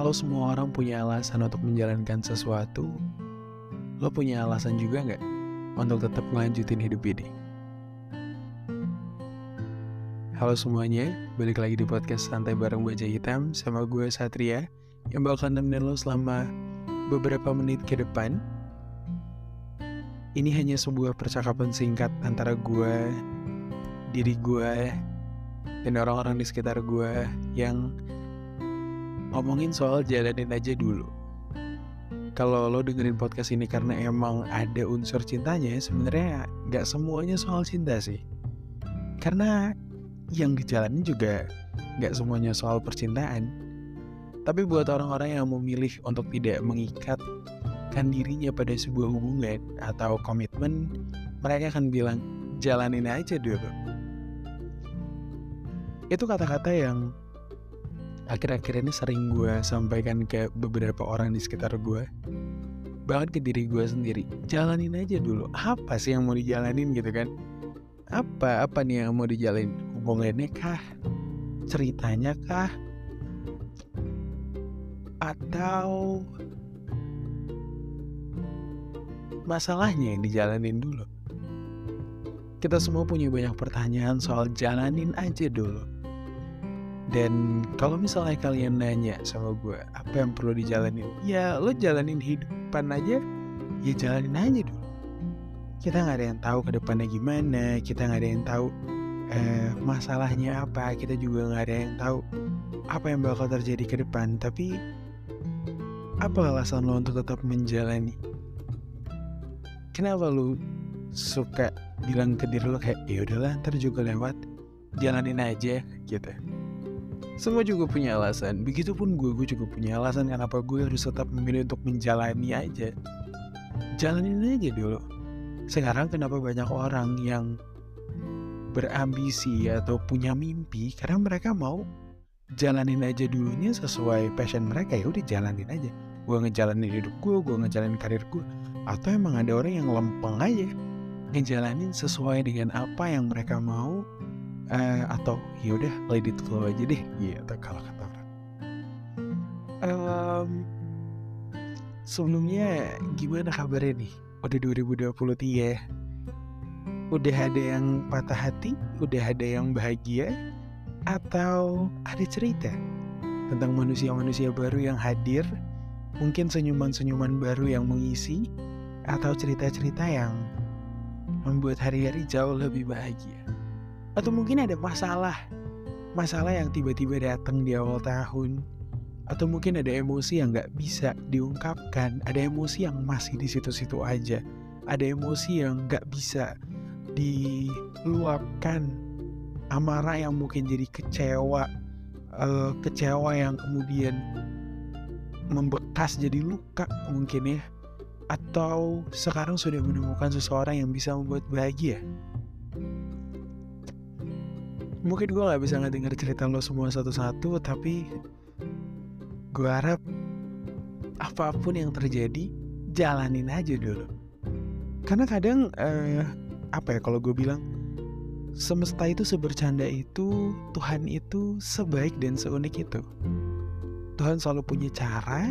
Kalau semua orang punya alasan untuk menjalankan sesuatu, lo punya alasan juga nggak untuk tetap melanjutin hidup ini? Halo semuanya, balik lagi di podcast Santai Bareng Baja Hitam sama gue Satria yang bakal nemenin lo selama beberapa menit ke depan. Ini hanya sebuah percakapan singkat antara gue, diri gue, dan orang-orang di sekitar gue yang ngomongin soal jalanin aja dulu. Kalau lo dengerin podcast ini karena emang ada unsur cintanya, sebenarnya nggak semuanya soal cinta sih. Karena yang dijalanin juga nggak semuanya soal percintaan. Tapi buat orang-orang yang memilih untuk tidak mengikatkan dirinya pada sebuah hubungan atau komitmen, mereka akan bilang, jalanin aja dulu. Itu kata-kata yang akhir-akhir ini sering gue sampaikan ke beberapa orang di sekitar gue bahkan ke diri gue sendiri. Jalanin aja dulu. Apa sih yang mau dijalanin gitu kan? Apa apa nih yang mau dijalanin hubungannya kah? Ceritanya kah? Atau masalahnya yang dijalanin dulu? Kita semua punya banyak pertanyaan soal jalanin aja dulu dan kalau misalnya kalian nanya sama gue apa yang perlu dijalanin, ya lo jalanin hidupan aja, ya jalanin aja dulu. Kita nggak ada yang tahu ke depannya gimana, kita nggak ada yang tahu eh, masalahnya apa, kita juga nggak ada yang tahu apa yang bakal terjadi ke depan. Tapi apa alasan lo untuk tetap menjalani? Kenapa lo suka bilang ke diri lo kayak ya udahlah ntar juga lewat, jalanin aja gitu semua juga punya alasan. Begitupun gue, gue juga punya alasan kenapa gue harus tetap memilih untuk menjalani aja. Jalanin aja dulu. Sekarang kenapa banyak orang yang berambisi atau punya mimpi karena mereka mau jalanin aja dulunya sesuai passion mereka ya udah jalanin aja. Gue ngejalanin hidup gue, gue ngejalanin karir gue. Atau emang ada orang yang lempeng aja ngejalanin sesuai dengan apa yang mereka mau uh, atau ya udah let it flow aja deh. Gitu kalau kata orang um, sebelumnya gimana kabarnya nih? Udah 2023 udah ada yang patah hati? Udah ada yang bahagia? Atau ada cerita tentang manusia-manusia baru yang hadir? Mungkin senyuman-senyuman baru yang mengisi? Atau cerita-cerita yang membuat hari-hari jauh lebih bahagia atau mungkin ada masalah masalah yang tiba-tiba datang di awal tahun. Atau mungkin ada emosi yang nggak bisa diungkapkan. Ada emosi yang masih di situ-situ aja. Ada emosi yang nggak bisa diluapkan. Amarah yang mungkin jadi kecewa uh, kecewa yang kemudian membekas jadi luka mungkin ya. Atau sekarang sudah menemukan seseorang yang bisa membuat bahagia mungkin gue gak bisa ngedenger cerita lo semua satu-satu tapi gue harap apa pun yang terjadi jalanin aja dulu. Karena kadang uh, apa ya kalau gue bilang semesta itu sebercanda itu Tuhan itu sebaik dan seunik itu. Tuhan selalu punya cara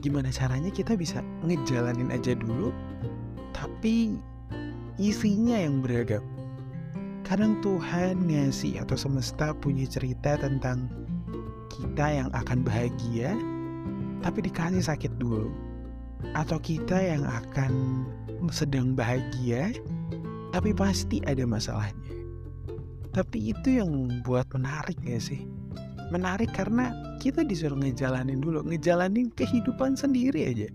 gimana caranya kita bisa ngejalanin aja dulu tapi isinya yang beragam kadang Tuhan ngasih atau semesta punya cerita tentang kita yang akan bahagia tapi dikasih sakit dulu. Atau kita yang akan sedang bahagia tapi pasti ada masalahnya. Tapi itu yang buat menarik gak sih? Menarik karena kita disuruh ngejalanin dulu ngejalanin kehidupan sendiri aja.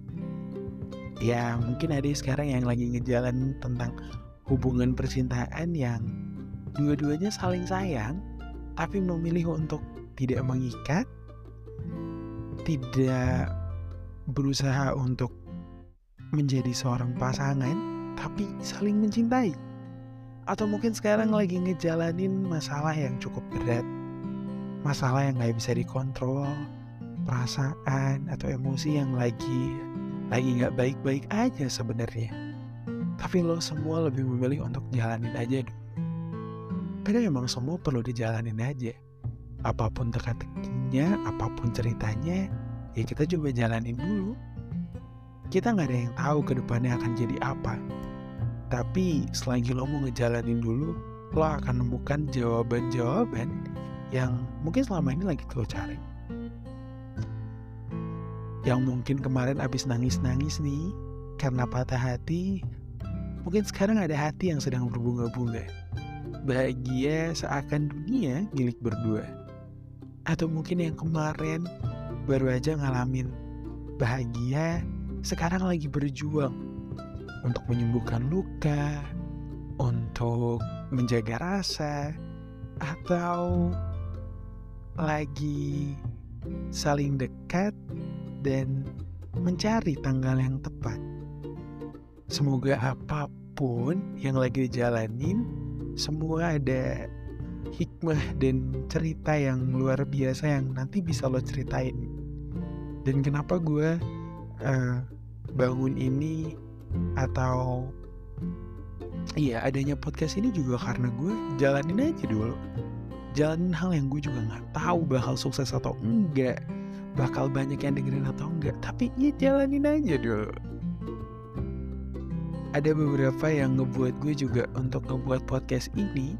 Ya mungkin ada sekarang yang lagi ngejalanin tentang hubungan percintaan yang dua-duanya saling sayang tapi memilih untuk tidak mengikat tidak berusaha untuk menjadi seorang pasangan tapi saling mencintai. Atau mungkin sekarang lagi ngejalanin masalah yang cukup berat masalah yang nggak bisa dikontrol perasaan atau emosi yang lagi lagi nggak baik-baik aja sebenarnya. Tapi lo semua lebih memilih untuk jalanin aja dulu karena emang semua perlu dijalanin aja. Apa pun teka-tekinya, apa pun ceritanya, ya kita coba jalanin dulu. Kita nggak ada yang tahu ke depannya akan jadi apa. Tapi selagi lo mau ngejalanin dulu lo akan menemukan jawaban-jawaban yang mungkin selama ini lagi lo cari. Yang mungkin kemarin abis nangis-nangis nih karena patah hati mungkin sekarang ada hati yang sedang berbunga-bunga bahagia seakan dunia milik berdua atau mungkin yang kemarin baru aja ngalamin bahagia sekarang lagi berjuang untuk menyembuhkan luka untuk menjaga rasa atau lagi saling dekat dan mencari tanggal yang tepat. Semoga apa pun yang lagi dijalanin, semua ada hikmah dan cerita yang luar biasa yang nanti bisa lo ceritain. Dan kenapa gue uh, bangun ini atau iya adanya podcast ini juga karena gue jalanin aja dulu. Jalanin hal yang gue juga nggak tahu bakal sukses atau enggak bakal banyak yang dengerin atau enggak. Tapi ya jalanin aja dulu ada beberapa yang ngebuat gue juga untuk ngebuat podcast ini.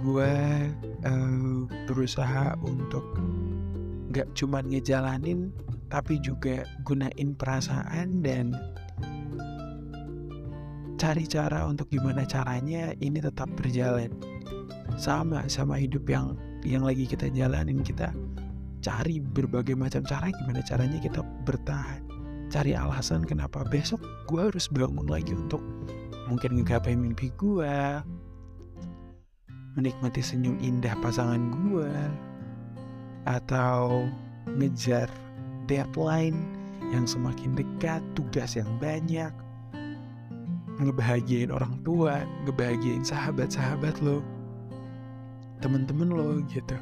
Gue uh, berusaha untuk nggak cuma ngejalanin tapi juga gunain perasaan dan cari cara untuk gimana caranya ini tetap berjalan. Sama sama hidup yang yang lagi kita jalanin kita cari berbagai macam cara gimana caranya kita bertahan cari alasan kenapa besok gue harus bangun lagi untuk mungkin ngegapai mimpi gue menikmati senyum indah pasangan gue atau ngejar deadline yang semakin dekat tugas yang banyak. Ngebahagiain orang tua ngebahagiain sahabat-sahabat lo. Temen-temen lo gitu.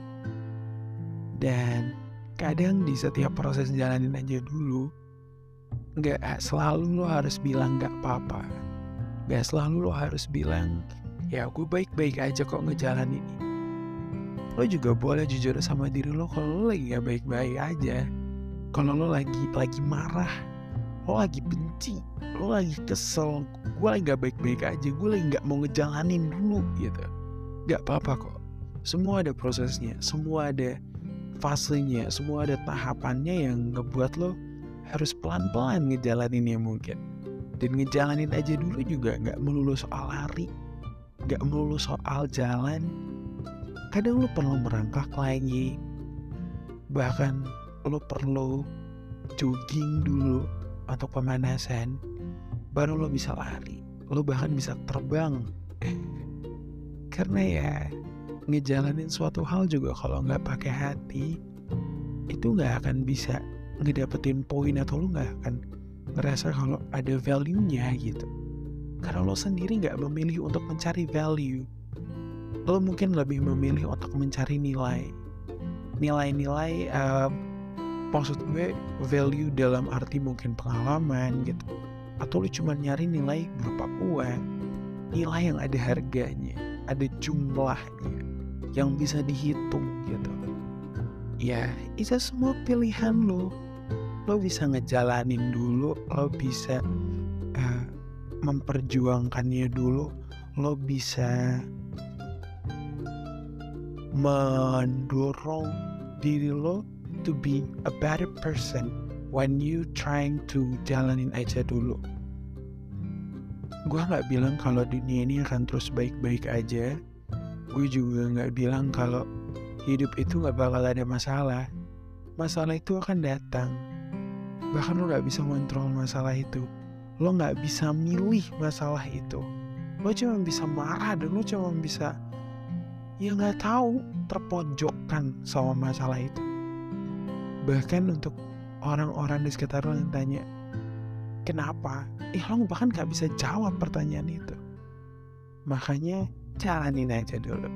Dan kadang di setiap proses jalanin aja dulu nggak selalu lo harus bilang nggak apa-apa. Nggak selalu lo harus bilang ya aku baik-baik aja kok ngejalanin ini. Lo juga boleh jujur sama diri lo kalau lo lagi gak baik-baik aja. Kalau lo lagi lagi marah lo lagi benci lo lagi kesel gue lagi gak baik-baik aja gue lagi gak mau ngejalanin dulu gitu. Gak apa-apa kok. Semua ada prosesnya semua ada fasenya, semua ada tahapannya yang ngebuat lo harus pelan-pelan ngejalaninnya mungkin. Dan ngejalanin aja dulu juga nggak melulu soal lari, nggak melulu soal jalan. Kadang lo perlu merangkak lagi, bahkan lo perlu jogging dulu atau pemanasan, baru lo bisa lari. Lo bahkan bisa terbang. Karena ya ngejalanin suatu hal juga kalau nggak pakai hati itu nggak akan bisa ngedapetin poin atau lo nggak akan ngerasa kalau ada value-nya gitu. Karena lo sendiri nggak memilih untuk mencari value. Lo mungkin lebih memilih untuk mencari nilai. Nilai-nilai uh, maksud gue value dalam arti mungkin pengalaman gitu. Atau lo cuma nyari nilai berupa uang. Nilai yang ada harganya ada jumlahnya yang bisa dihitung gitu. Ya itu semua pilihan lo lo bisa ngejalanin dulu lo bisa uh, memperjuangkannya dulu lo bisa mendorong diri lo to be a better person when you trying to jalanin aja dulu gue nggak bilang kalau dunia ini akan terus baik-baik aja gue juga nggak bilang kalau hidup itu nggak bakal ada masalah. Masalah itu akan datang. Bahkan lo nggak bisa kontrol masalah itu. Lo nggak bisa milih masalah itu. Lo cuma bisa marah dan lo cuma bisa ya nggak tahu terpojokkan sama masalah itu. Bahkan untuk orang-orang di sekitar lo yang tanya, kenapa? Eh lo bahkan nggak bisa jawab pertanyaan itu. Makanya jalanin aja dulu.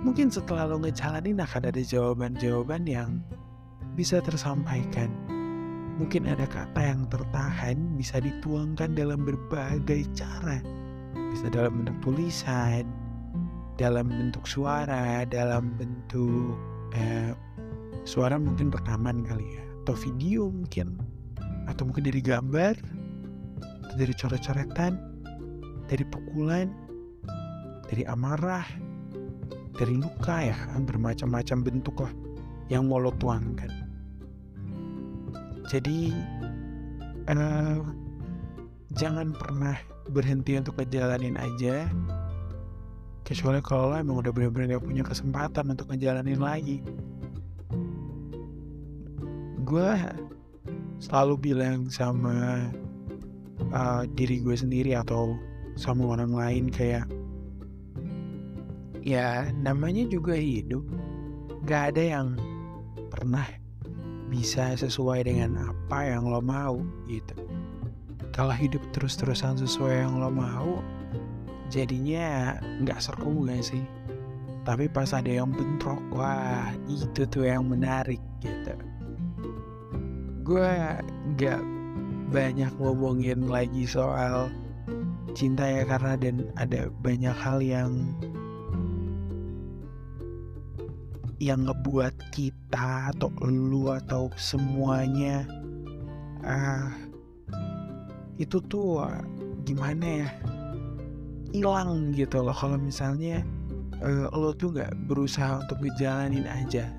Mungkin setelah lo ngejalanin akan ada jawaban-jawaban yang bisa tersampaikan. Mungkin ada kata yang tertahan bisa dituangkan dalam berbagai cara. Bisa dalam bentuk tulisan, dalam bentuk suara, dalam bentuk eh, suara mungkin rekaman kali ya. atau video mungkin atau mungkin dari gambar atau dari coret-coretan dari pukulan dari amarah dari luka ya bermacam-macam bentuk lah yang mau lo tuangkan jadi uh, jangan pernah berhenti untuk ngejalanin aja. Kecuali kalau emang udah bener-bener gak punya kesempatan untuk ngejalanin lagi. Gue selalu bilang sama uh, diri gue sendiri atau sama orang lain kayak ya namanya juga hidup. Gak ada yang pernah bisa sesuai dengan apa yang lo mau gitu. Kalau hidup terus-terusan sesuai yang lo mau jadinya nggak seru gak sih? Tapi pas ada yang bentrok wah itu tuh yang menarik gitu. Gue nggak banyak ngomongin lagi soal cinta ya karena dan ada banyak hal yang yang ngebuat kita atau lu atau semuanya uh, itu tuh uh, gimana ya hilang gitu loh. Kalau misalnya uh, lo tuh nggak berusaha untuk ngejalanin aja.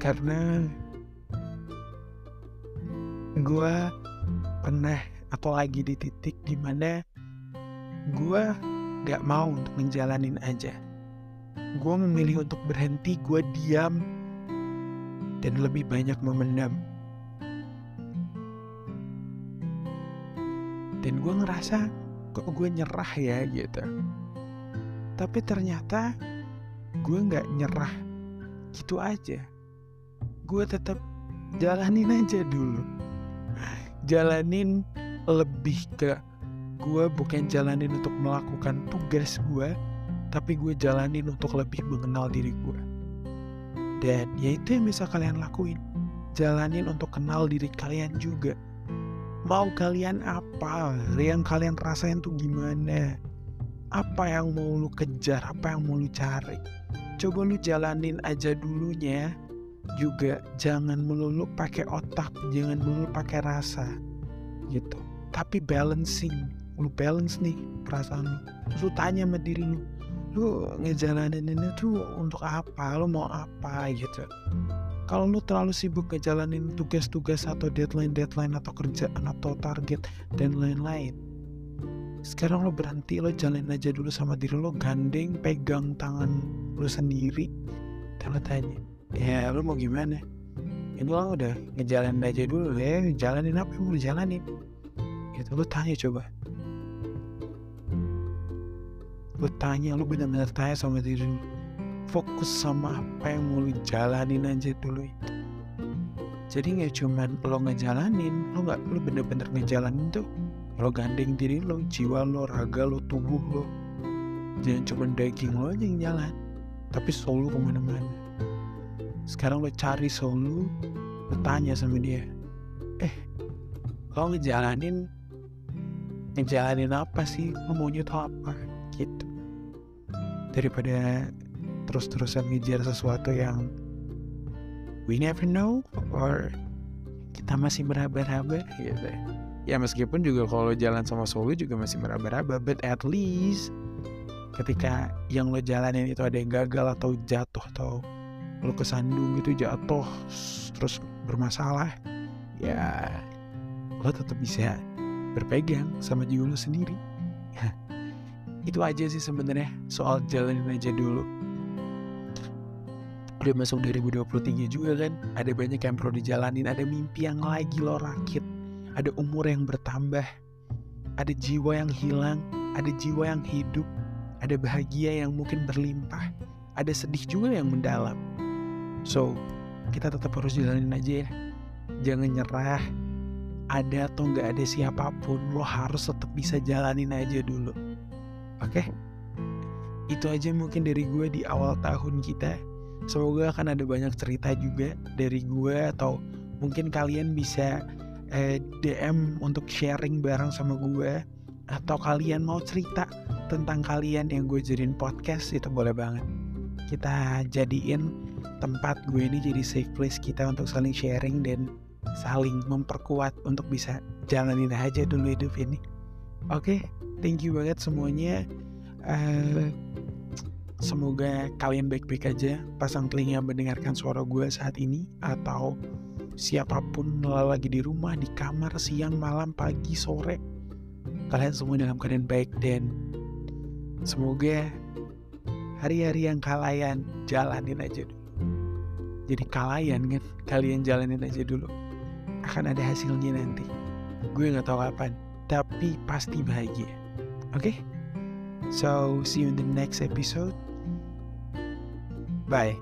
Karena gue pernah atau lagi di titik di mana gue gak mau untuk ngejalanin aja gue memilih untuk berhenti gue diam. Dan lebih banyak memendam. Dan gue ngerasa kok gue nyerah ya? gitu. Tapi ternyata gue nggak nyerah. Gitu aja. Gue tetap jalanin aja dulu. Jalanin lebih ke gue bukan jalanin untuk melakukan tugas gue tapi gue jalanin untuk lebih mengenal diri gue. Dan ya itu yang bisa kalian lakuin. Jalanin untuk kenal diri kalian juga. Mau kalian apa? Yang kalian rasain tuh gimana? Apa yang mau lu kejar? Apa yang mau lu cari? Coba lu jalanin aja dulunya. Juga jangan melulu pakai otak jangan melulu pakai rasa gitu. Tapi balancing. Lu balance nih perasaan lu. Terus lu tanya sama diri lu lu ngejalanin ini tuh untuk apa? Lu mau apa gitu? Kalau lu terlalu sibuk ngejalanin tugas-tugas atau deadline-deadline atau kerjaan atau target dan lain-lain sekarang lo berhenti lo jalanin aja dulu sama diri lo gandeng pegang tangan lo sendiri. Dan lo tanya ya lo mau gimana? Ini lo udah ngejalanin aja dulu ya jalanin apa yang mau jalanin? Itu lo tanya coba lo tanya lo benar-benar tanya sama diri lo fokus sama apa yang mau lu jalanin aja dulu itu. Jadi nggak cuma lo ngejalanin lo nggak lo bener-bener ngejalanin tuh. Lo gandeng diri lo jiwa lo raga lo tubuh lo. Jangan cuma daging lo aja yang jalan tapi soul lo ke mana-mana. Sekarang lo cari soul lo tanya sama dia eh lo ngejalanin ngejalanin apa sih? Lo maunya tuh apa? Gitu daripada terus-terusan ngejar sesuatu yang we never know or kita masih meraba-raba gitu. Ya meskipun juga kalau jalan sama solo juga masih meraba-raba but at least ketika yang lo jalanin itu ada yang gagal atau jatuh atau lo kesandung gitu jatuh terus bermasalah ya lo tetap bisa berpegang sama jiwa lo sendiri itu aja sih sebenarnya soal jalanin aja dulu. Udah masuk 2023 juga kan ada banyak yang perlu dijalanin ada mimpi yang lagi lo rakit ada umur yang bertambah ada jiwa yang hilang ada jiwa yang hidup ada bahagia yang mungkin berlimpah ada sedih juga yang mendalam. So kita tetap harus jalanin aja ya. Jangan nyerah ada atau nggak ada siapa pun lo harus tetap bisa jalanin aja dulu oke okay? itu aja mungkin dari gue di awal tahun kita Semoga akan ada banyak cerita juga dari gue atau mungkin kalian bisa eh, DM untuk sharing bareng sama gue atau kalian mau cerita tentang kalian yang gue jadiin podcast itu boleh banget. Kita jadiin tempat gue ini jadi safe place kita untuk saling sharing dan saling memperkuat untuk bisa jalanin aja dulu hidup ini. Oke, okay, thank you banget semuanya. Uh, semoga kalian baik-baik aja. Pasang telinga mendengarkan suara gue saat ini atau siapa pun lagi di rumah, di kamar, siang, malam, pagi, sore. Kalian semua dalam keadaan baik dan semoga hari-hari yang kalian jalanin aja dulu. Jadi kalian kan, kalian jalanin aja dulu. Akan ada hasilnya nanti. Gue gak tahu kapan, tapi pasti bahagia. Okay? So, see you in the next episode. Bye.